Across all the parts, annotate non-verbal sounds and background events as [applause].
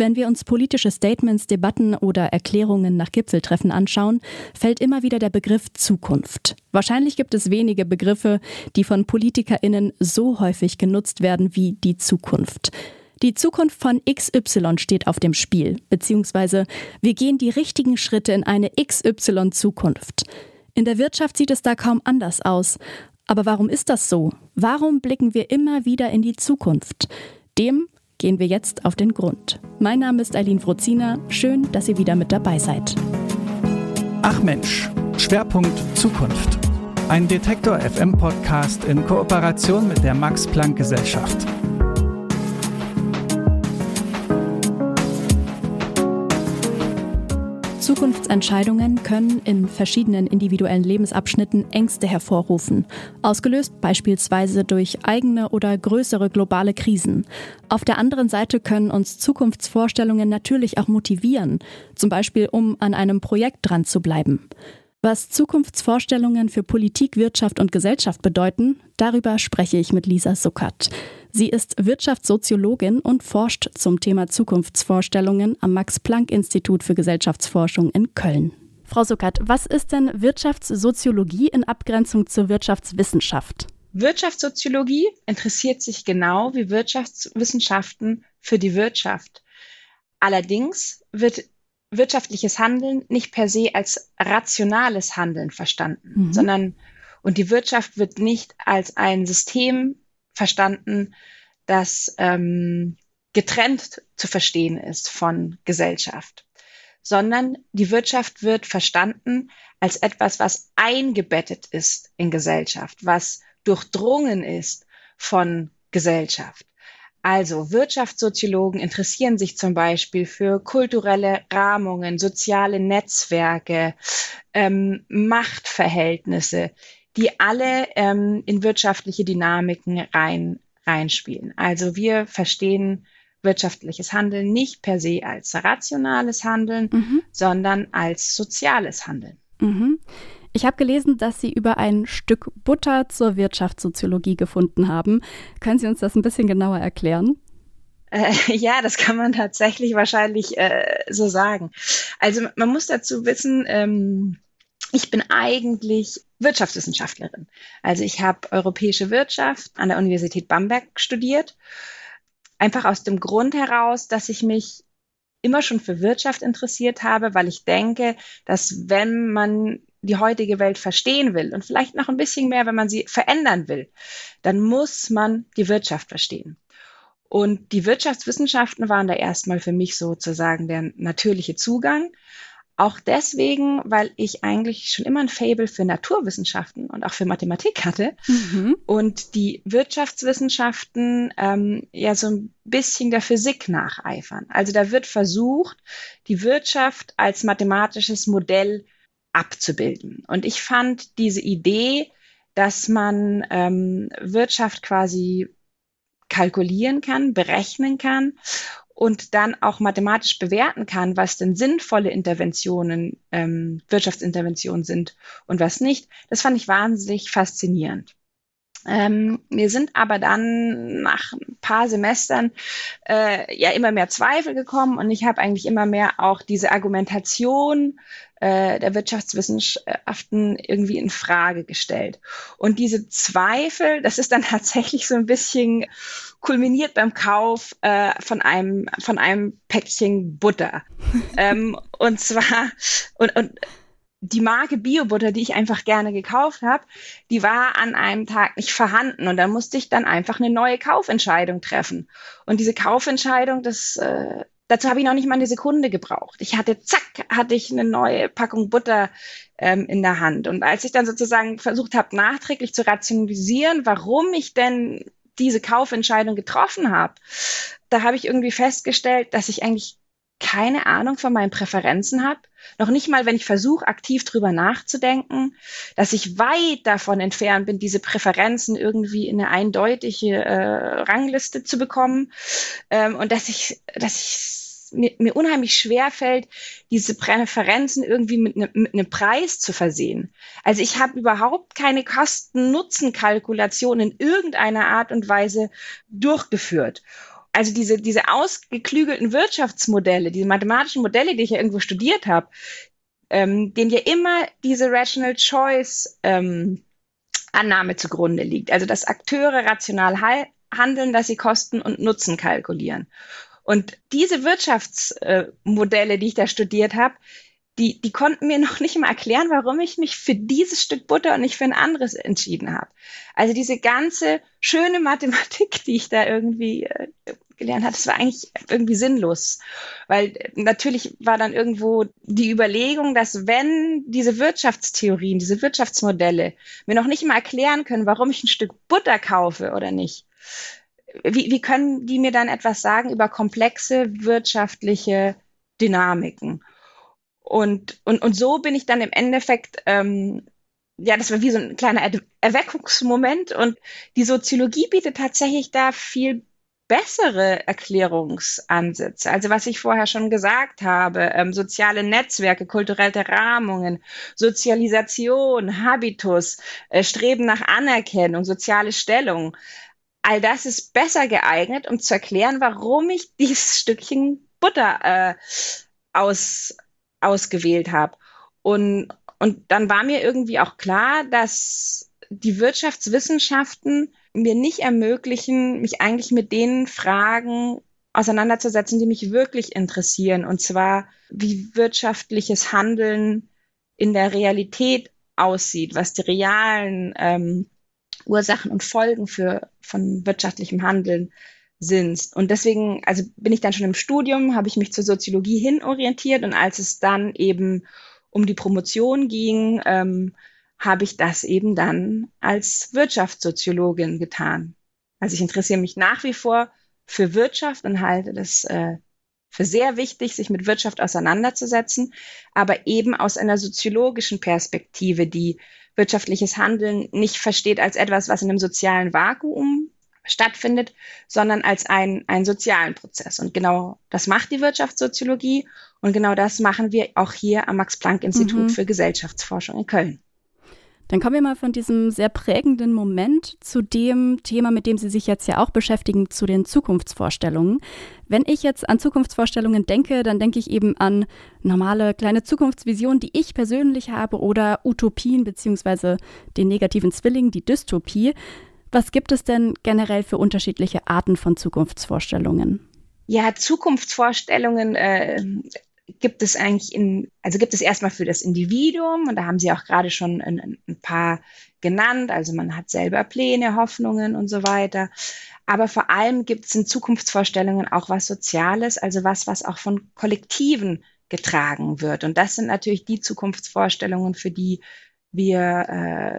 Wenn wir uns politische Statements, Debatten oder Erklärungen nach Gipfeltreffen anschauen, fällt immer wieder der Begriff Zukunft. Wahrscheinlich gibt es wenige Begriffe, die von Politikerinnen so häufig genutzt werden wie die Zukunft. Die Zukunft von XY steht auf dem Spiel, beziehungsweise wir gehen die richtigen Schritte in eine XY-Zukunft. In der Wirtschaft sieht es da kaum anders aus. Aber warum ist das so? Warum blicken wir immer wieder in die Zukunft? Dem gehen wir jetzt auf den Grund. Mein Name ist Eileen Frozina. Schön, dass ihr wieder mit dabei seid. Ach Mensch, Schwerpunkt Zukunft. Ein Detektor FM Podcast in Kooperation mit der Max Planck Gesellschaft. Zukunftsentscheidungen können in verschiedenen individuellen Lebensabschnitten Ängste hervorrufen, ausgelöst beispielsweise durch eigene oder größere globale Krisen. Auf der anderen Seite können uns Zukunftsvorstellungen natürlich auch motivieren, zum Beispiel um an einem Projekt dran zu bleiben. Was Zukunftsvorstellungen für Politik, Wirtschaft und Gesellschaft bedeuten, darüber spreche ich mit Lisa Suckert. Sie ist Wirtschaftssoziologin und forscht zum Thema Zukunftsvorstellungen am Max-Planck-Institut für Gesellschaftsforschung in Köln. Frau Suckert, was ist denn Wirtschaftssoziologie in Abgrenzung zur Wirtschaftswissenschaft? Wirtschaftssoziologie interessiert sich genau wie Wirtschaftswissenschaften für die Wirtschaft. Allerdings wird wirtschaftliches Handeln nicht per se als rationales Handeln verstanden, mhm. sondern und die Wirtschaft wird nicht als ein System verstanden, das ähm, getrennt zu verstehen ist von Gesellschaft, sondern die Wirtschaft wird verstanden als etwas, was eingebettet ist in Gesellschaft, was durchdrungen ist von Gesellschaft. Also Wirtschaftssoziologen interessieren sich zum Beispiel für kulturelle Rahmungen, soziale Netzwerke, ähm, Machtverhältnisse, die alle ähm, in wirtschaftliche Dynamiken rein, reinspielen. Also wir verstehen wirtschaftliches Handeln nicht per se als rationales Handeln, mhm. sondern als soziales Handeln. Mhm. Ich habe gelesen, dass Sie über ein Stück Butter zur Wirtschaftssoziologie gefunden haben. Können Sie uns das ein bisschen genauer erklären? Äh, [laughs] ja, das kann man tatsächlich wahrscheinlich äh, so sagen. Also man muss dazu wissen, ähm, ich bin eigentlich Wirtschaftswissenschaftlerin. Also ich habe europäische Wirtschaft an der Universität Bamberg studiert. Einfach aus dem Grund heraus, dass ich mich immer schon für Wirtschaft interessiert habe, weil ich denke, dass wenn man die heutige Welt verstehen will und vielleicht noch ein bisschen mehr, wenn man sie verändern will, dann muss man die Wirtschaft verstehen. Und die Wirtschaftswissenschaften waren da erstmal für mich sozusagen der natürliche Zugang. Auch deswegen, weil ich eigentlich schon immer ein Fable für Naturwissenschaften und auch für Mathematik hatte mhm. und die Wirtschaftswissenschaften ähm, ja so ein bisschen der Physik nacheifern. Also da wird versucht, die Wirtschaft als mathematisches Modell abzubilden. Und ich fand diese Idee, dass man ähm, Wirtschaft quasi kalkulieren kann, berechnen kann und dann auch mathematisch bewerten kann, was denn sinnvolle Interventionen, ähm, Wirtschaftsinterventionen sind und was nicht, das fand ich wahnsinnig faszinierend. Ähm, mir sind aber dann nach ein paar Semestern äh, ja immer mehr Zweifel gekommen und ich habe eigentlich immer mehr auch diese Argumentation äh, der Wirtschaftswissenschaften irgendwie in Frage gestellt. Und diese Zweifel, das ist dann [laughs] tatsächlich so ein bisschen kulminiert beim Kauf äh, von einem von einem Päckchen Butter. [laughs] ähm, und zwar und, und die Marke Biobutter, die ich einfach gerne gekauft habe, die war an einem Tag nicht vorhanden und dann musste ich dann einfach eine neue Kaufentscheidung treffen. Und diese Kaufentscheidung, das äh, dazu habe ich noch nicht mal eine Sekunde gebraucht. Ich hatte zack, hatte ich eine neue Packung Butter ähm, in der Hand. Und als ich dann sozusagen versucht habe, nachträglich zu rationalisieren, warum ich denn diese Kaufentscheidung getroffen habe, da habe ich irgendwie festgestellt, dass ich eigentlich keine Ahnung von meinen Präferenzen habe, noch nicht mal, wenn ich versuche, aktiv drüber nachzudenken, dass ich weit davon entfernt bin, diese Präferenzen irgendwie in eine eindeutige äh, Rangliste zu bekommen ähm, und dass ich, dass ich mir, unheimlich schwer fällt, diese Präferenzen irgendwie mit, ne, mit einem Preis zu versehen. Also ich habe überhaupt keine Kosten-Nutzen-Kalkulation in irgendeiner Art und Weise durchgeführt. also diese, diese ausgeklügelten Wirtschaftsmodelle, diese mathematischen Modelle, die ich ja irgendwo studiert habe, ähm, denen ja immer diese Rational Choice ähm, Annahme zugrunde liegt. Also dass Akteure rational handeln, dass sie Kosten und Nutzen kalkulieren. Und diese Wirtschaftsmodelle, die ich da studiert habe, die, die konnten mir [laughs] noch nicht mal erklären, warum ich mich für dieses Stück Butter und nicht für ein anderes entschieden habe. Also diese ganze schöne Mathematik, die ich da irgendwie äh, gelernt habe, das war eigentlich irgendwie sinnlos. Weil natürlich war dann irgendwo die Überlegung, dass wenn diese Wirtschaftstheorien, diese Wirtschaftsmodelle mir noch nicht mal erklären können, warum ich ein Stück Butter kaufe oder nicht, wie, wie können die mir dann etwas sagen über komplexe wirtschaftliche Dynamiken? Und, und, und so bin ich dann im Endeffekt, ähm, ja, das war wie so ein kleiner er Erweckungsmoment. Und die Soziologie bietet tatsächlich da viel bessere Erklärungsansätze. Also was ich vorher schon gesagt habe, ähm, soziale Netzwerke, kulturelle Rahmungen, Sozialisation, Habitus, äh, Streben nach Anerkennung, soziale Stellung. All das ist besser geeignet, um zu erklären, warum ich dieses [laughs] Stückchen Butter äh, aus, ausgewählt habe. Und, und dann war mir irgendwie auch klar, dass die Wirtschaftswissenschaften mir nicht ermöglichen, mich eigentlich mit den Fragen auseinanderzusetzen, die mich wirklich interessieren. Und zwar, wie wirtschaftliches Handeln in der Realität aussieht, was die realen ähm, Ursachen und Folgen für, von wirtschaftlichem Handeln sind. Und deswegen, also bin ich dann schon im Studium, habe ich mich zur Soziologie hin orientiert und als es dann eben um die Promotion ging, ähm, habe ich das eben dann als Wirtschaftssoziologin getan. Also ich interessiere mich nach wie vor für Wirtschaft und halte das äh, für sehr wichtig, sich mit Wirtschaft auseinanderzusetzen, aber eben aus einer soziologischen Perspektive, die wirtschaftliches Handeln nicht versteht als etwas, was in einem sozialen Vakuum stattfindet, sondern als ein, einen sozialen Prozess. Und genau das macht die Wirtschaftssoziologie und genau das machen wir auch hier am Max-Planck-Institut mhm. für Gesellschaftsforschung in Köln. Dann kommen wir mal von diesem sehr prägenden Moment zu dem Thema, mit dem Sie sich jetzt ja auch beschäftigen, zu den Zukunftsvorstellungen. Wenn ich jetzt an Zukunftsvorstellungen denke, dann denke ich eben an normale kleine Zukunftsvisionen, die ich persönlich habe oder Utopien beziehungsweise den negativen Zwilling, die Dystopie. Was gibt es denn generell für unterschiedliche Arten von Zukunftsvorstellungen? Ja, Zukunftsvorstellungen äh, gibt es eigentlich in, also gibt es erstmal für das Individuum, und da haben Sie auch gerade schon ein, ein paar genannt, also man hat selber Pläne, Hoffnungen und so weiter. Aber vor allem gibt es in Zukunftsvorstellungen auch was Soziales, also was, was auch von Kollektiven getragen wird. Und das sind natürlich die Zukunftsvorstellungen, für die wir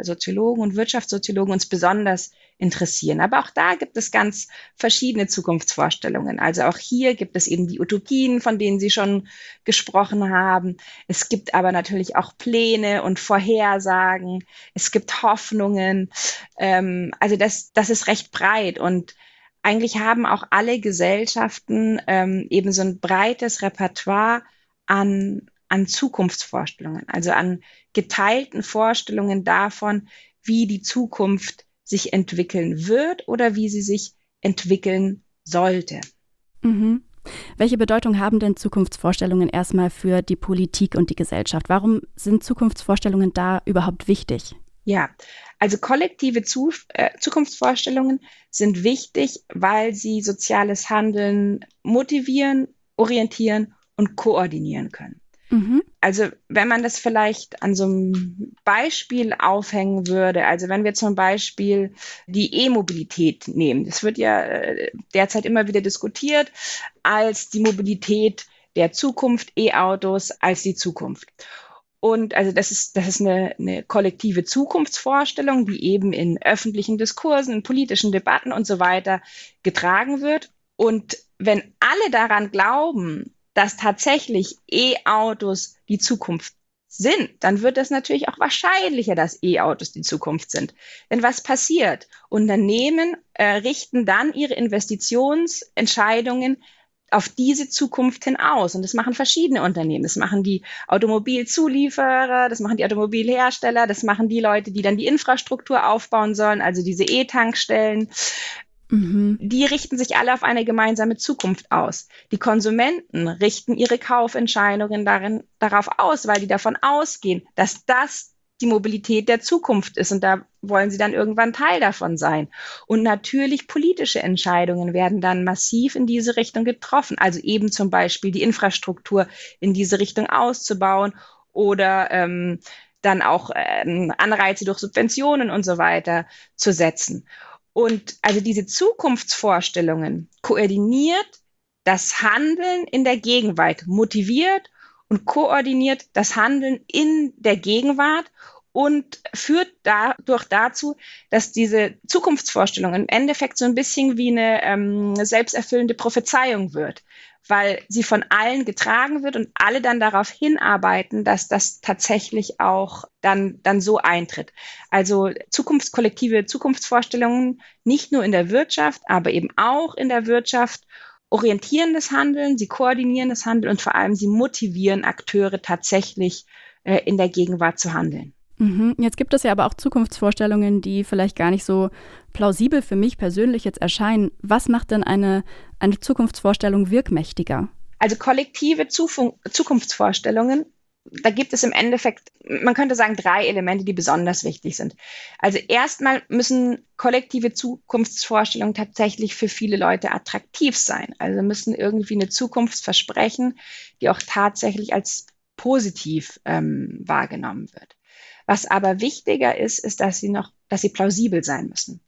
äh, Soziologen und Wirtschaftssoziologen uns besonders interessieren. Aber auch da gibt es ganz verschiedene Zukunftsvorstellungen. Also auch hier gibt es eben die Utopien, von denen Sie schon gesprochen haben. Es gibt aber natürlich auch Pläne und Vorhersagen. Es gibt Hoffnungen. Ähm, also das, das ist recht breit und eigentlich haben auch alle Gesellschaften ähm, eben so ein breites Repertoire an, an Zukunftsvorstellungen, also an geteilten Vorstellungen davon, wie die Zukunft sich entwickeln wird oder wie sie sich entwickeln sollte. Mhm. Welche Bedeutung haben denn Zukunftsvorstellungen erstmal für die Politik und die Gesellschaft? Warum sind Zukunftsvorstellungen da überhaupt wichtig? Ja, also kollektive Zu äh, Zukunftsvorstellungen sind wichtig, weil sie soziales Handeln motivieren, orientieren und koordinieren können. Mhm. Also wenn man das vielleicht an so einem Beispiel aufhängen würde, also wenn wir zum Beispiel die E-Mobilität nehmen, das wird ja äh, derzeit immer wieder diskutiert als die Mobilität der Zukunft, E-Autos als die Zukunft. Und also das ist, das ist eine, eine kollektive Zukunftsvorstellung, die eben in öffentlichen Diskursen, in politischen Debatten und so weiter getragen wird. Und wenn alle daran glauben, dass tatsächlich E-Autos die Zukunft sind, dann wird das natürlich auch wahrscheinlicher, dass E-Autos die Zukunft sind. Denn was passiert? Unternehmen äh, richten dann ihre Investitionsentscheidungen auf diese Zukunft hin aus. Und das machen verschiedene Unternehmen. Das machen die Automobilzulieferer, das machen die Automobilhersteller, das machen die Leute, die dann die Infrastruktur aufbauen sollen, also diese E-Tankstellen. Mhm. Die richten sich alle auf eine gemeinsame Zukunft aus. Die Konsumenten richten ihre Kaufentscheidungen darin, darauf aus, weil die davon ausgehen, dass das die Mobilität der Zukunft ist und da wollen sie dann irgendwann Teil davon sein. Und natürlich politische Entscheidungen werden dann massiv in diese Richtung getroffen, also eben zum Beispiel die Infrastruktur in diese Richtung auszubauen oder ähm, dann auch ähm, Anreize durch Subventionen und so weiter zu setzen. Und also diese Zukunftsvorstellungen koordiniert das Handeln in der Gegenwart, motiviert und koordiniert das Handeln in der Gegenwart und führt dadurch dazu, dass diese Zukunftsvorstellung im Endeffekt so ein bisschen wie eine ähm, selbsterfüllende Prophezeiung wird, weil sie von allen getragen wird und alle dann darauf hinarbeiten, dass das tatsächlich auch dann, dann so eintritt. Also zukunftskollektive Zukunftsvorstellungen nicht nur in der Wirtschaft, aber eben auch in der Wirtschaft orientieren das Handeln, sie koordinieren das Handeln und vor allem sie motivieren Akteure tatsächlich äh, in der Gegenwart zu handeln. Mhm. Jetzt gibt es ja aber auch Zukunftsvorstellungen, die vielleicht gar nicht so plausibel für mich persönlich jetzt erscheinen. Was macht denn eine, eine Zukunftsvorstellung wirkmächtiger? Also kollektive Zufun Zukunftsvorstellungen, da gibt es im Endeffekt, man könnte sagen, drei Elemente, die besonders wichtig sind. Also erstmal müssen kollektive Zukunftsvorstellungen tatsächlich für viele Leute attraktiv sein. Also müssen irgendwie eine Zukunft versprechen, die auch tatsächlich als positiv ähm, wahrgenommen wird. Was aber wichtiger ist, ist, dass sie noch, dass sie plausibel sein müssen.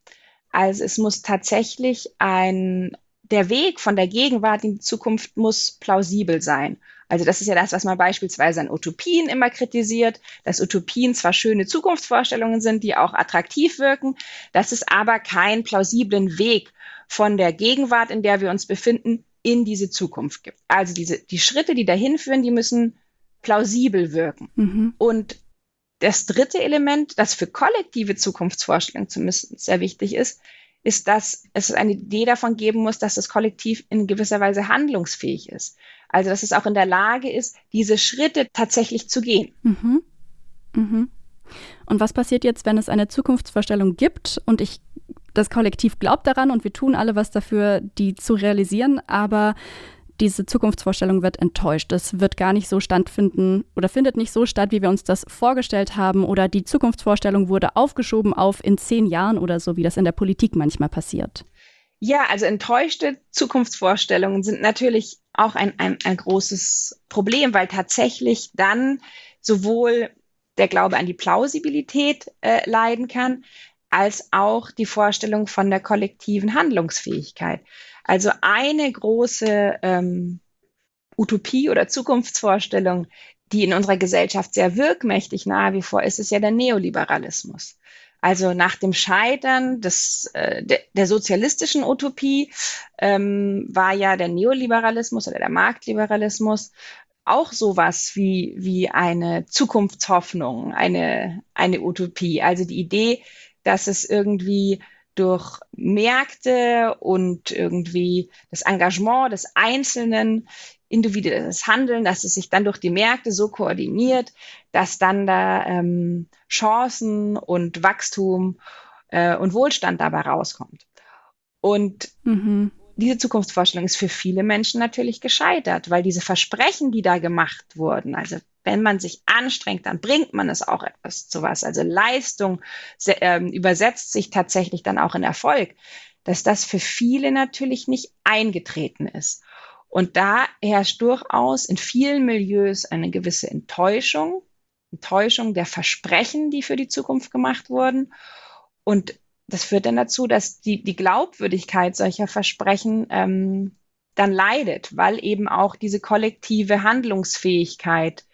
Also es muss tatsächlich ein, der Weg von der Gegenwart in die Zukunft muss plausibel sein. Also das ist ja das, was man beispielsweise an Utopien immer kritisiert, dass Utopien zwar schöne Zukunftsvorstellungen sind, die auch attraktiv wirken, dass es aber keinen plausiblen Weg von der Gegenwart, in der wir uns befinden, in diese Zukunft gibt. Also diese, die Schritte, die dahin führen, die müssen plausibel wirken. Mhm. Und das dritte Element, das für kollektive Zukunftsvorstellungen zumindest sehr wichtig ist, ist, dass es eine Idee davon geben muss, dass das Kollektiv in gewisser Weise handlungsfähig ist. Also, dass es auch in der Lage ist, diese Schritte tatsächlich zu gehen. Mhm. Mhm. Und was passiert jetzt, wenn es eine Zukunftsvorstellung gibt und ich das Kollektiv glaubt daran und wir tun alle was dafür, die zu realisieren, aber diese Zukunftsvorstellung wird enttäuscht. Es wird gar nicht so stattfinden oder findet nicht so statt, wie wir uns das vorgestellt haben. Oder die Zukunftsvorstellung wurde aufgeschoben auf in zehn Jahren oder so, wie das in der Politik manchmal passiert. Ja, also enttäuschte Zukunftsvorstellungen sind natürlich auch ein, ein, ein großes Problem, weil tatsächlich dann sowohl der Glaube an die Plausibilität äh, leiden kann, als auch die Vorstellung von der kollektiven Handlungsfähigkeit. Also eine große ähm, Utopie oder Zukunftsvorstellung, die in unserer Gesellschaft sehr wirkmächtig nahe wie vor ist, ist ja der Neoliberalismus. Also nach dem Scheitern des, äh, de, der sozialistischen Utopie ähm, war ja der Neoliberalismus oder der Marktliberalismus auch sowas wie, wie eine Zukunftshoffnung, eine, eine Utopie. Also die Idee, dass es irgendwie durch Märkte und irgendwie das Engagement des Einzelnen, individuelles Handeln, dass es sich dann durch die Märkte so koordiniert, dass dann da ähm, Chancen und Wachstum äh, und Wohlstand dabei rauskommt. Und mhm. diese Zukunftsvorstellung ist für viele Menschen natürlich gescheitert, weil diese Versprechen, die da gemacht wurden, also wenn man sich anstrengt, dann bringt man es auch etwas zu was. Also Leistung äh, übersetzt sich tatsächlich dann auch in Erfolg, dass das für viele natürlich nicht eingetreten ist. Und da herrscht durchaus in vielen Milieus eine gewisse Enttäuschung, Enttäuschung der Versprechen, die für die Zukunft gemacht wurden. Und das führt dann dazu, dass die, die Glaubwürdigkeit solcher Versprechen ähm, dann leidet, weil eben auch diese kollektive Handlungsfähigkeit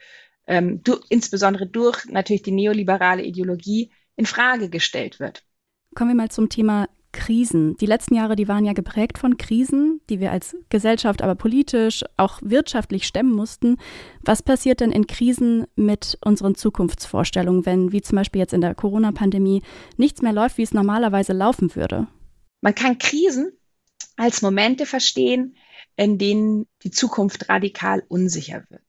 ähm, du, insbesondere durch natürlich die neoliberale Ideologie in Frage gestellt wird. Kommen wir mal zum Thema Krisen. Die letzten Jahre, die waren ja geprägt von Krisen, die wir als Gesellschaft, aber politisch, auch wirtschaftlich stemmen mussten. Was passiert denn in Krisen mit unseren Zukunftsvorstellungen, wenn, wie zum Beispiel jetzt in der Corona-Pandemie, nichts mehr läuft, wie es normalerweise laufen würde? Man kann Krisen als Momente verstehen, in denen die Zukunft radikal unsicher wird.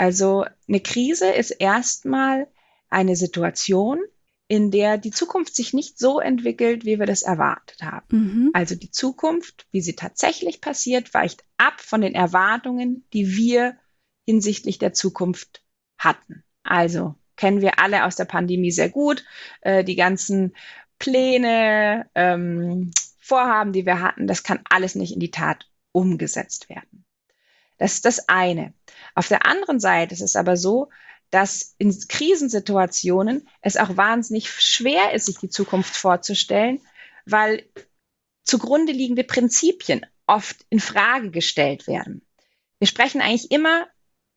Also eine Krise ist erstmal eine Situation, in der die Zukunft sich nicht so entwickelt, wie wir das erwartet haben. Mhm. Also die Zukunft, wie sie tatsächlich passiert, weicht ab von den Erwartungen, die wir hinsichtlich der Zukunft hatten. Also kennen wir alle aus der Pandemie sehr gut, äh, die ganzen Pläne, ähm, Vorhaben, die wir hatten, das kann alles nicht in die Tat umgesetzt werden. Das ist das eine. Auf der anderen Seite ist es aber so, dass in Krisensituationen es auch wahnsinnig schwer ist, sich die Zukunft vorzustellen, weil zugrunde liegende Prinzipien oft in Frage gestellt werden. Wir sprechen eigentlich immer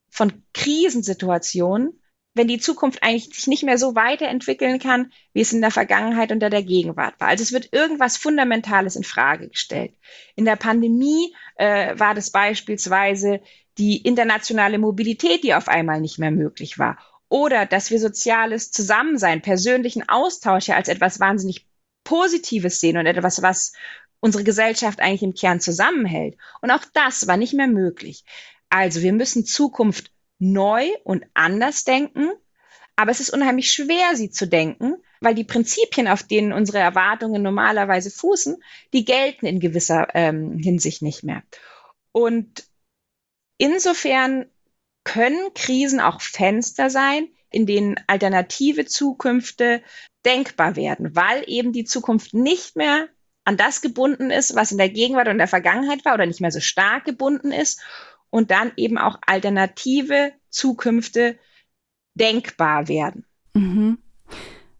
von Krisensituationen, wenn die Zukunft eigentlich sich nicht mehr so weiterentwickeln kann, wie es in der Vergangenheit und der Gegenwart war. Also es wird irgendwas Fundamentales in Frage gestellt. In der Pandemie äh, war das beispielsweise die internationale Mobilität, die auf einmal nicht mehr möglich war. Oder dass wir soziales Zusammensein, persönlichen Austausch ja als etwas wahnsinnig Positives sehen und etwas, was unsere Gesellschaft eigentlich im Kern zusammenhält. Und auch das war nicht mehr möglich. Also wir müssen Zukunft neu und anders denken, aber es ist unheimlich schwer, sie zu denken, weil die Prinzipien, auf denen unsere Erwartungen normalerweise fußen, die gelten in gewisser ähm, Hinsicht nicht mehr. Und insofern können Krisen auch Fenster sein, in denen alternative Zukünfte denkbar werden, weil eben die Zukunft nicht mehr an das gebunden ist, was in der Gegenwart und der Vergangenheit war oder nicht mehr so stark gebunden ist und dann eben auch alternative Zukünfte denkbar werden. Mhm.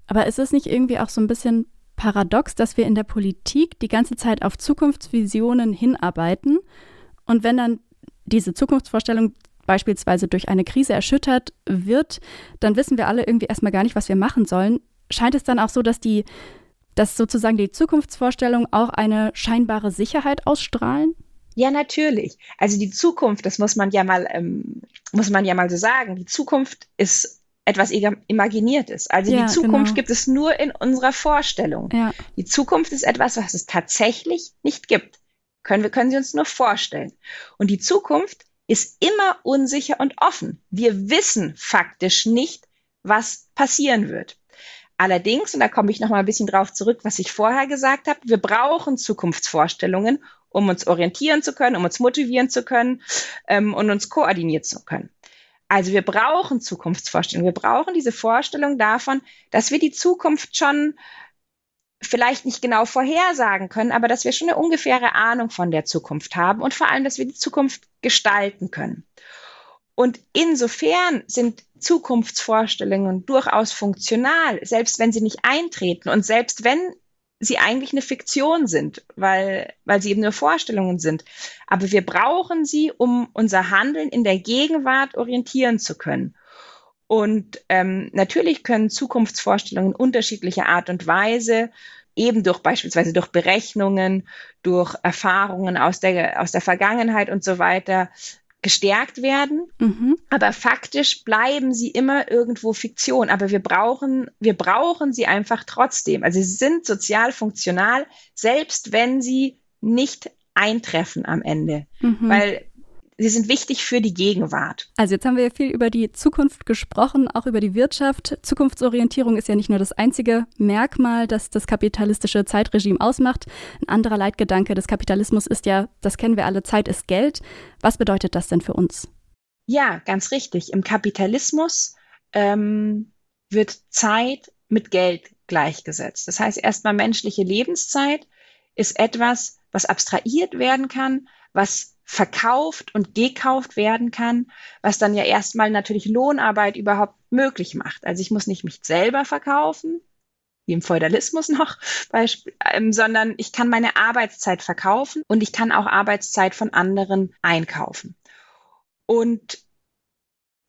Aber ist es nicht irgendwie auch so ein bisschen paradox, dass wir in der Politik die ganze Zeit auf Zukunftsvisionen hinarbeiten und wenn dann diese Zukunftsvorstellung beispielsweise durch eine Krise erschüttert wird, dann wissen wir alle irgendwie erstmal gar nicht, was wir machen sollen. Scheint es dann auch so, dass die, dass sozusagen die Zukunftsvorstellungen auch eine scheinbare Sicherheit ausstrahlen? Ja, natürlich. Also die Zukunft, das muss man ja mal, ähm, muss man ja mal so sagen. Die Zukunft ist etwas Imaginiertes. Also ja, die Zukunft genau. gibt es nur in unserer Vorstellung. Ja. Die Zukunft ist etwas, was es tatsächlich nicht gibt. Können wir können sie uns nur vorstellen. Und die Zukunft ist immer unsicher und offen. Wir wissen faktisch nicht, was passieren wird. Allerdings, und da komme ich noch mal ein bisschen drauf zurück, was ich vorher gesagt habe, wir brauchen Zukunftsvorstellungen, um uns orientieren zu können, um uns motivieren zu können ähm, und uns koordinieren zu können. Also wir brauchen Zukunftsvorstellungen. Wir brauchen diese Vorstellung davon, dass wir die Zukunft schon vielleicht nicht genau vorhersagen können, aber dass wir schon eine ungefähre Ahnung von der Zukunft haben und vor allem, dass wir die Zukunft gestalten können. Und insofern sind Zukunftsvorstellungen durchaus funktional, selbst wenn sie nicht eintreten und selbst wenn sie eigentlich eine Fiktion sind, weil, weil sie eben nur Vorstellungen sind. Aber wir brauchen sie, um unser Handeln in der Gegenwart orientieren zu können. Und ähm, natürlich können Zukunftsvorstellungen unterschiedlicher Art und Weise eben durch beispielsweise durch Berechnungen, durch Erfahrungen aus der, aus der Vergangenheit und so weiter gestärkt werden. Mhm. Aber faktisch bleiben sie immer irgendwo Fiktion. Aber wir brauchen, wir brauchen sie einfach trotzdem. Also sie sind sozial funktional, selbst wenn sie nicht eintreffen am Ende. Mhm. Weil sie sind wichtig für die Gegenwart. Also jetzt haben wir ja viel über die Zukunft gesprochen, auch über die Wirtschaft. Zukunftsorientierung ist ja nicht nur das einzige Merkmal, das das kapitalistische Zeitregime ausmacht. Ein anderer Leitgedanke des Kapitalismus ist ja, das kennen wir alle, Zeit ist Geld. Was bedeutet das denn für uns? Ja, ganz richtig. Im Kapitalismus ähm, wird Zeit mit Geld gleichgesetzt. Das heißt, erstmal menschliche Lebenszeit ist etwas, was abstrahiert werden kann, was verkauft und gekauft werden kann, was dann ja erstmal natürlich Lohnarbeit überhaupt möglich macht. Also ich muss nicht mich selber verkaufen, wie im Feudalismus [laughs] noch, ähm, sondern ich kann meine Arbeitszeit verkaufen und ich kann auch Arbeitszeit von anderen einkaufen. Und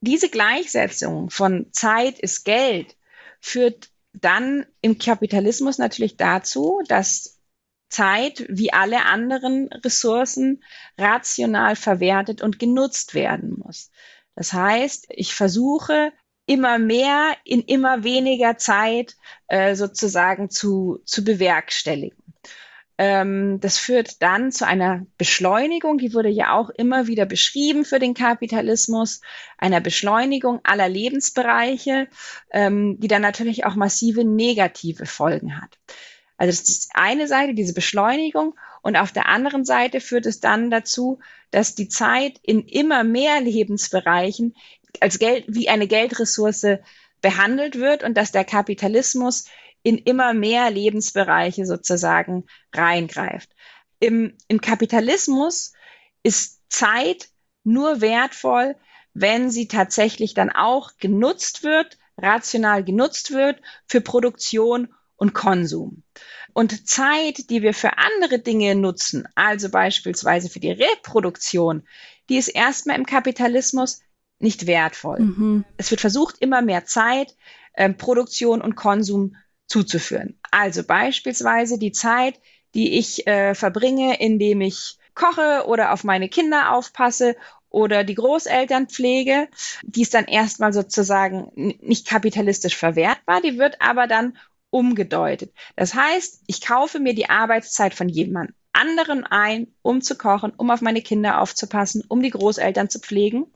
diese Gleichsetzung von Zeit ist Geld führt dann im Kapitalismus natürlich dazu, dass Zeit wie alle anderen Ressourcen rational verwertet und genutzt werden muss. Das heißt, ich versuche immer mehr in immer weniger Zeit äh, sozusagen zu, zu bewerkstelligen. Ähm, das führt dann zu einer Beschleunigung, die wurde ja auch immer wieder beschrieben für den Kapitalismus, einer Beschleunigung aller Lebensbereiche, ähm, die dann natürlich auch massive negative Folgen hat. Also das ist eine Seite, diese Beschleunigung. Und auf der anderen Seite führt es dann dazu, dass die Zeit in immer mehr Lebensbereichen als Geld, wie eine Geldressource behandelt wird und dass der Kapitalismus in immer mehr Lebensbereiche sozusagen reingreift. Im, im Kapitalismus ist Zeit nur wertvoll, wenn sie tatsächlich dann auch genutzt wird, rational genutzt wird für Produktion und Konsum. Und Zeit, die wir für andere Dinge nutzen, also beispielsweise für die Reproduktion, die ist erstmal im Kapitalismus nicht wertvoll. Mhm. Es wird versucht, immer mehr Zeit, äh, Produktion und Konsum zuzuführen. Also beispielsweise die Zeit, die ich äh, verbringe, indem ich koche oder auf meine Kinder aufpasse oder die Großeltern pflege, die ist dann erstmal sozusagen nicht kapitalistisch verwertbar, die wird aber dann umgedeutet. Das heißt, ich kaufe mir die Arbeitszeit von jemand anderen ein, um zu kochen, um auf meine Kinder aufzupassen, um die Großeltern zu pflegen.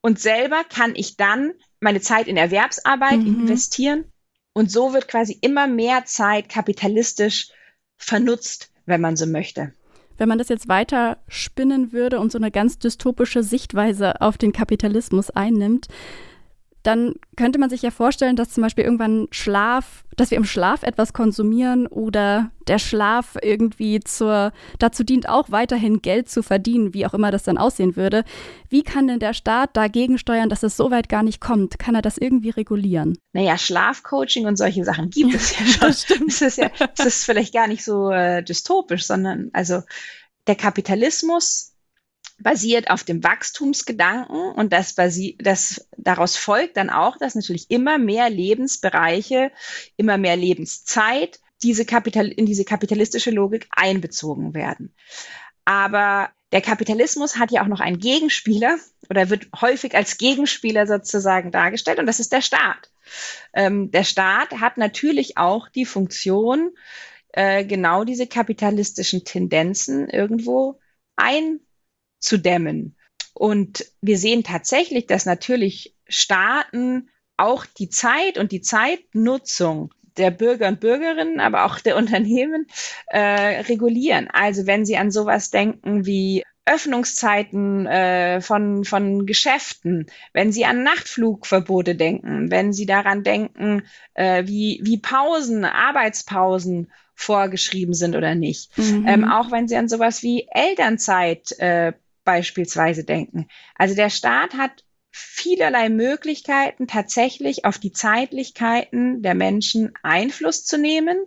Und selber kann ich dann meine Zeit in Erwerbsarbeit mhm. investieren. Und so wird quasi immer mehr Zeit kapitalistisch vernutzt, wenn man so möchte. Wenn man das jetzt weiter spinnen würde und so eine ganz dystopische Sichtweise auf den Kapitalismus einnimmt, dann könnte man sich ja vorstellen, dass zum Beispiel irgendwann Schlaf, dass wir im Schlaf etwas konsumieren oder der Schlaf irgendwie zur, dazu dient, auch weiterhin Geld zu verdienen, wie auch immer das dann aussehen würde. Wie kann denn der Staat dagegen steuern, dass es so weit gar nicht kommt? Kann er das irgendwie regulieren? Naja, Schlafcoaching und solche Sachen gibt es ja [laughs] schon. Das stimmt. Das ist, ja, das ist vielleicht gar nicht so äh, dystopisch, sondern also der Kapitalismus basiert auf dem Wachstumsgedanken und das, basi das daraus folgt dann auch, dass natürlich immer mehr Lebensbereiche, immer mehr Lebenszeit diese Kapital in diese kapitalistische Logik einbezogen werden. Aber der Kapitalismus hat ja auch noch einen Gegenspieler oder wird häufig als Gegenspieler sozusagen dargestellt und das ist der Staat. Ähm, der Staat hat natürlich auch die Funktion, äh, genau diese kapitalistischen Tendenzen irgendwo ein zu dämmen. Und wir sehen tatsächlich, dass natürlich Staaten auch die Zeit und die Zeitnutzung der Bürger und Bürgerinnen, aber auch der [laughs] Unternehmen äh, regulieren. Also wenn Sie an sowas denken wie Öffnungszeiten äh, von, von Geschäften, wenn Sie an Nachtflugverbote denken, wenn Sie daran denken, äh, wie, wie Pausen, Arbeitspausen vorgeschrieben sind oder nicht. Mhm. Ähm, auch wenn Sie an sowas wie Elternzeit äh, beispielsweise denken. Also der Staat hat vielerlei Möglichkeiten, tatsächlich auf die Zeitlichkeiten der Menschen Einfluss zu nehmen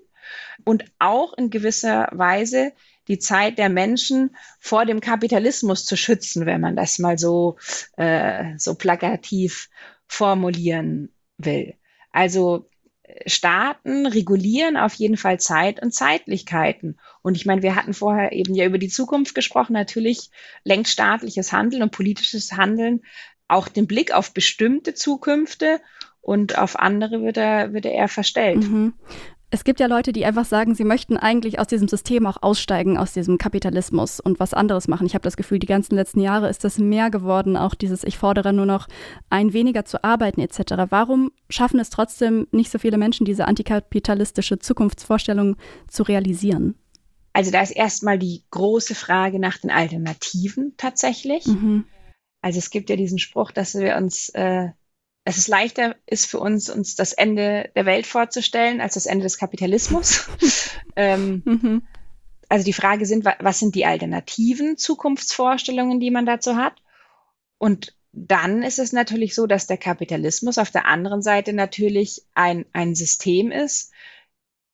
und auch in gewisser Weise die Zeit der Menschen vor dem Kapitalismus zu schützen, wenn man das mal so, äh, so plakativ formulieren will. Also Staaten regulieren auf jeden Fall Zeit und Zeitlichkeiten. Und ich meine, wir hatten vorher eben ja über die Zukunft gesprochen. Natürlich lenkt staatliches Handeln und politisches Handeln auch den Blick auf bestimmte Zukünfte und auf andere wird er, wird er eher verstellt. Mhm es gibt ja Leute, die einfach sagen, sie möchten eigentlich aus diesem System auch aussteigen, aus diesem Kapitalismus und was anderes machen. Ich habe das Gefühl, die ganzen letzten Jahre ist das mehr geworden, auch dieses Ich fordere nur noch ein weniger zu arbeiten etc. Warum schaffen es trotzdem nicht so viele Menschen, diese antikapitalistische Zukunftsvorstellung zu realisieren? Also da ist erstmal die große Frage nach den Alternativen tatsächlich. Mhm. Also es gibt ja diesen Spruch, dass wir uns äh, es leichter ist für uns, uns das Ende der Welt vorzustellen, als das Ende des Kapitalismus. [laughs] ähm, mhm. Also die Frage sind, was sind die alternativen Zukunftsvorstellungen, die man dazu hat? Und dann ist es natürlich so, dass der Kapitalismus auf der anderen Seite natürlich ein, ein System ist,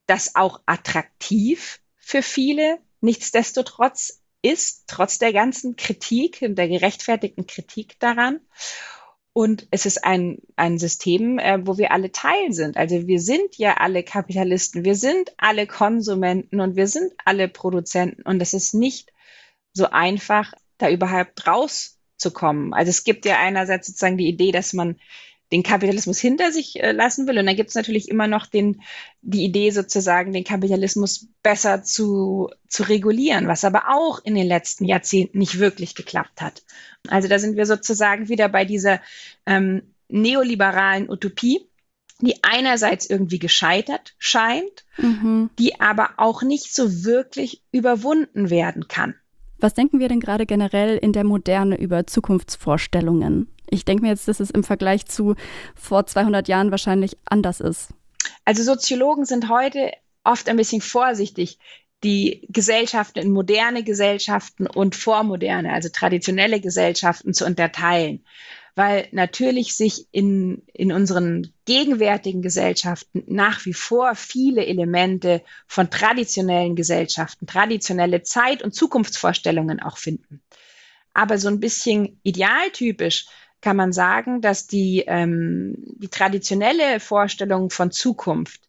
das auch attraktiv für viele nichtsdestotrotz ist, trotz der ganzen Kritik und der gerechtfertigten Kritik daran. Und es ist ein, ein System, äh, wo wir alle Teil sind. Also wir sind ja alle Kapitalisten, wir sind alle Konsumenten und wir sind alle Produzenten. Und es ist nicht so einfach, da überhaupt rauszukommen. Also es gibt ja einerseits sozusagen die Idee, dass man den Kapitalismus hinter sich äh, lassen will. Und dann gibt es natürlich immer noch den, die Idee sozusagen, den Kapitalismus besser zu, zu regulieren, was aber auch in den letzten Jahrzehnten nicht wirklich geklappt hat. Also da sind wir sozusagen wieder bei dieser ähm, neoliberalen Utopie, die einerseits irgendwie gescheitert scheint, mhm. die aber auch nicht so wirklich überwunden werden kann. Was denken wir denn gerade generell in der Moderne über Zukunftsvorstellungen? Ich denke mir jetzt, dass es im Vergleich zu vor 200 Jahren wahrscheinlich anders ist. Also Soziologen sind heute oft ein bisschen vorsichtig, die Gesellschaften in moderne Gesellschaften und vormoderne, also traditionelle Gesellschaften zu unterteilen weil natürlich sich in, in unseren gegenwärtigen Gesellschaften nach wie vor viele Elemente von traditionellen Gesellschaften, traditionelle Zeit- und Zukunftsvorstellungen auch finden. Aber so ein bisschen idealtypisch kann man sagen, dass die, ähm, die traditionelle Vorstellung von Zukunft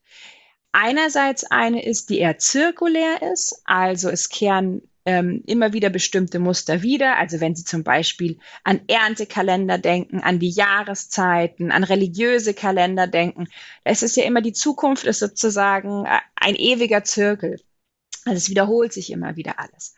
einerseits eine ist, die eher zirkulär ist, also es kehren ähm, immer wieder bestimmte Muster wieder. Also wenn Sie zum Beispiel an Erntekalender denken, an die Jahreszeiten, an religiöse Kalender denken, da ist es ja immer die Zukunft ist sozusagen äh, ein ewiger Zirkel. Also es wiederholt sich immer wieder alles.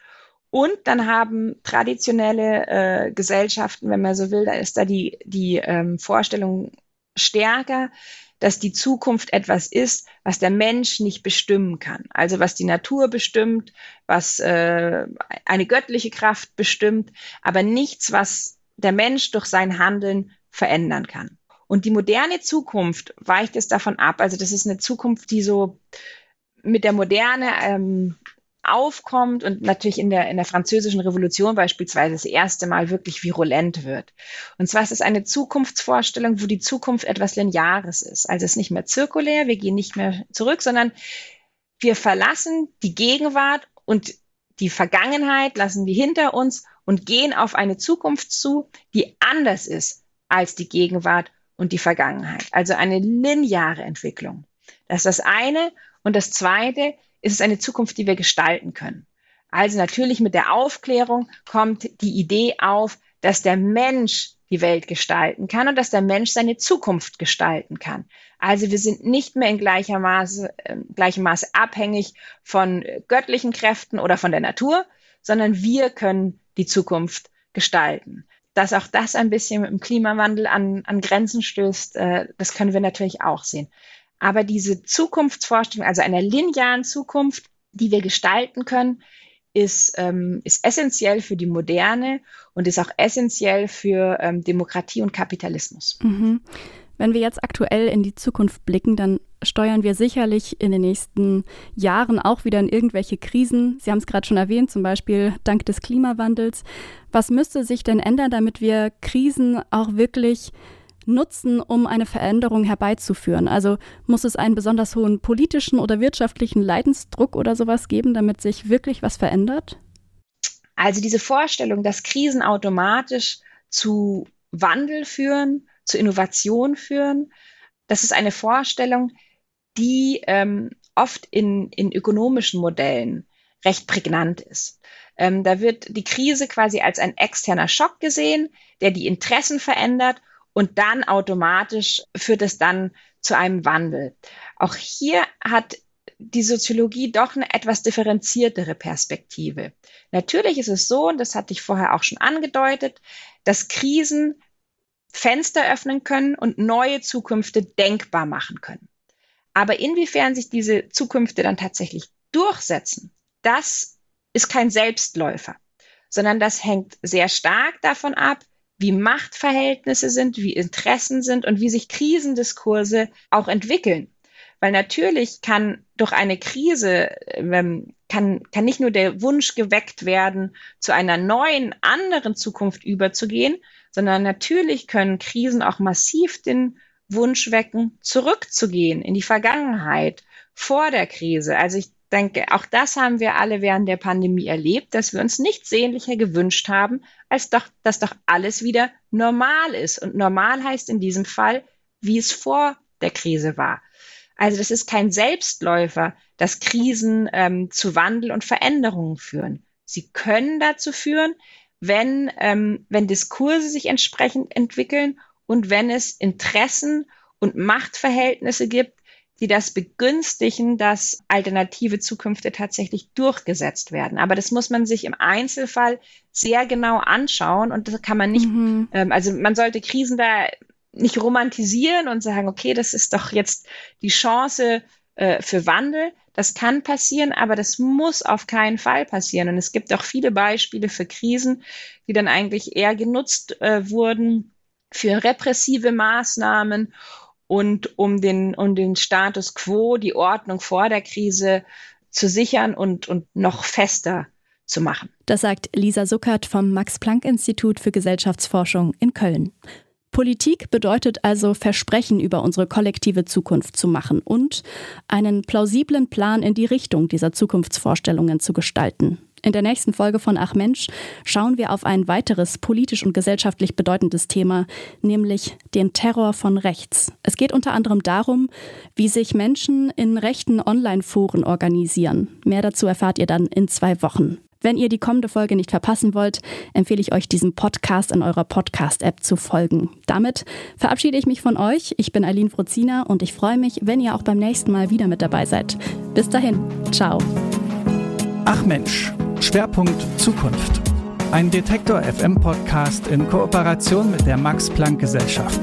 Und dann haben traditionelle äh, Gesellschaften, wenn man so will, da ist da die, die ähm, Vorstellung stärker, dass die Zukunft etwas ist, was der Mensch nicht bestimmen kann. Also was die Natur bestimmt, was äh, eine göttliche Kraft bestimmt, aber nichts, was der Mensch durch sein Handeln verändern kann. Und die moderne Zukunft weicht es davon ab. Also das ist eine Zukunft, die so mit der Moderne ähm, aufkommt und natürlich in der, in der französischen Revolution beispielsweise das erste Mal wirklich virulent wird. Und zwar ist es eine Zukunftsvorstellung, wo die Zukunft etwas Lineares ist. Also es ist nicht mehr zirkulär, wir gehen nicht mehr zurück, sondern wir verlassen die Gegenwart und die Vergangenheit lassen wir hinter uns und gehen auf eine Zukunft zu, die anders ist als die Gegenwart und die Vergangenheit. Also eine lineare Entwicklung. Das ist das eine. Und das zweite, ist es eine Zukunft, die wir gestalten können. Also natürlich mit der Aufklärung kommt die Idee auf, dass der Mensch die Welt gestalten kann und dass der Mensch seine Zukunft gestalten kann. Also wir sind nicht mehr in gleicher Maße, äh, gleichem Maße abhängig von göttlichen Kräften oder von der Natur, sondern wir können die Zukunft gestalten. Dass auch das ein bisschen mit dem Klimawandel an, an Grenzen stößt, äh, das können wir natürlich auch sehen. Aber diese Zukunftsvorstellung, also einer linearen Zukunft, die wir gestalten können, ist, ähm, ist essentiell für die Moderne und ist auch essentiell für ähm, Demokratie und Kapitalismus. Mhm. Wenn wir jetzt aktuell in die Zukunft blicken, dann steuern wir sicherlich in den nächsten Jahren auch wieder in irgendwelche Krisen. Sie haben es gerade schon erwähnt, zum Beispiel dank des Klimawandels. Was müsste sich denn ändern, damit wir Krisen auch wirklich nutzen, um eine Veränderung herbeizuführen? Also muss es einen besonders hohen politischen oder wirtschaftlichen Leidensdruck oder sowas geben, damit sich wirklich was verändert? Also diese Vorstellung, dass Krisen automatisch zu Wandel führen, zu Innovation führen, das ist eine Vorstellung, die ähm, oft in, in ökonomischen Modellen recht prägnant ist. Ähm, da wird die Krise quasi als ein externer Schock gesehen, der die Interessen verändert und dann automatisch führt es dann zu einem Wandel. Auch hier hat die Soziologie doch eine etwas differenziertere Perspektive. Natürlich ist es so, und das hatte ich vorher auch schon angedeutet, dass Krisen Fenster öffnen können und neue Zukünfte denkbar machen können. Aber inwiefern sich diese Zukünfte dann tatsächlich durchsetzen, das ist kein Selbstläufer, sondern das hängt sehr stark davon ab, wie Machtverhältnisse sind, wie Interessen sind und wie sich Krisendiskurse auch entwickeln. Weil natürlich kann durch eine Krise, ähm, kann, kann nicht nur der Wunsch geweckt werden, zu einer neuen, anderen Zukunft überzugehen, sondern natürlich können Krisen auch massiv den Wunsch wecken, zurückzugehen in die Vergangenheit, vor der Krise. Also ich denke, auch das haben wir alle während der Pandemie erlebt, dass wir uns nichts sehnlicher gewünscht haben, als doch, dass doch alles wieder normal ist. Und normal heißt in diesem Fall, wie es vor der Krise war. Also das ist kein Selbstläufer, dass Krisen ähm, zu Wandel und Veränderungen führen. Sie können dazu führen, wenn, ähm, wenn Diskurse sich entsprechend entwickeln und wenn es Interessen und Machtverhältnisse gibt, die das begünstigen, dass alternative Zukünfte tatsächlich durchgesetzt werden. Aber das muss man sich im Einzelfall sehr genau anschauen und das kann man nicht, mhm. ähm, also man sollte Krisen da nicht romantisieren und sagen, okay, das ist doch jetzt die Chance äh, für Wandel. Das kann passieren, aber das muss auf keinen Fall passieren. Und es gibt auch viele Beispiele für Krisen, die dann eigentlich eher genutzt äh, wurden für repressive Maßnahmen und um den, um den Status quo, die Ordnung vor der Krise zu sichern und, und noch fester zu machen. Das sagt Lisa Suckert vom Max-Planck-Institut für Gesellschaftsforschung in Köln. Politik bedeutet also, Versprechen über unsere kollektive Zukunft zu machen und einen plausiblen Plan in die Richtung dieser Zukunftsvorstellungen zu gestalten. In der nächsten Folge von Ach Mensch schauen wir auf ein weiteres politisch und gesellschaftlich bedeutendes Thema, nämlich den Terror von rechts. Es geht unter anderem darum, wie sich Menschen in rechten Online-Foren organisieren. Mehr dazu erfahrt ihr dann in zwei Wochen. Wenn ihr die kommende Folge nicht verpassen wollt, empfehle ich euch, diesem Podcast in eurer Podcast-App zu folgen. Damit verabschiede ich mich von euch. Ich bin Eileen Fruzina und ich freue mich, wenn ihr auch beim nächsten Mal wieder mit dabei seid. Bis dahin, ciao. Ach Mensch, Schwerpunkt Zukunft. Ein Detektor FM Podcast in Kooperation mit der Max Planck Gesellschaft.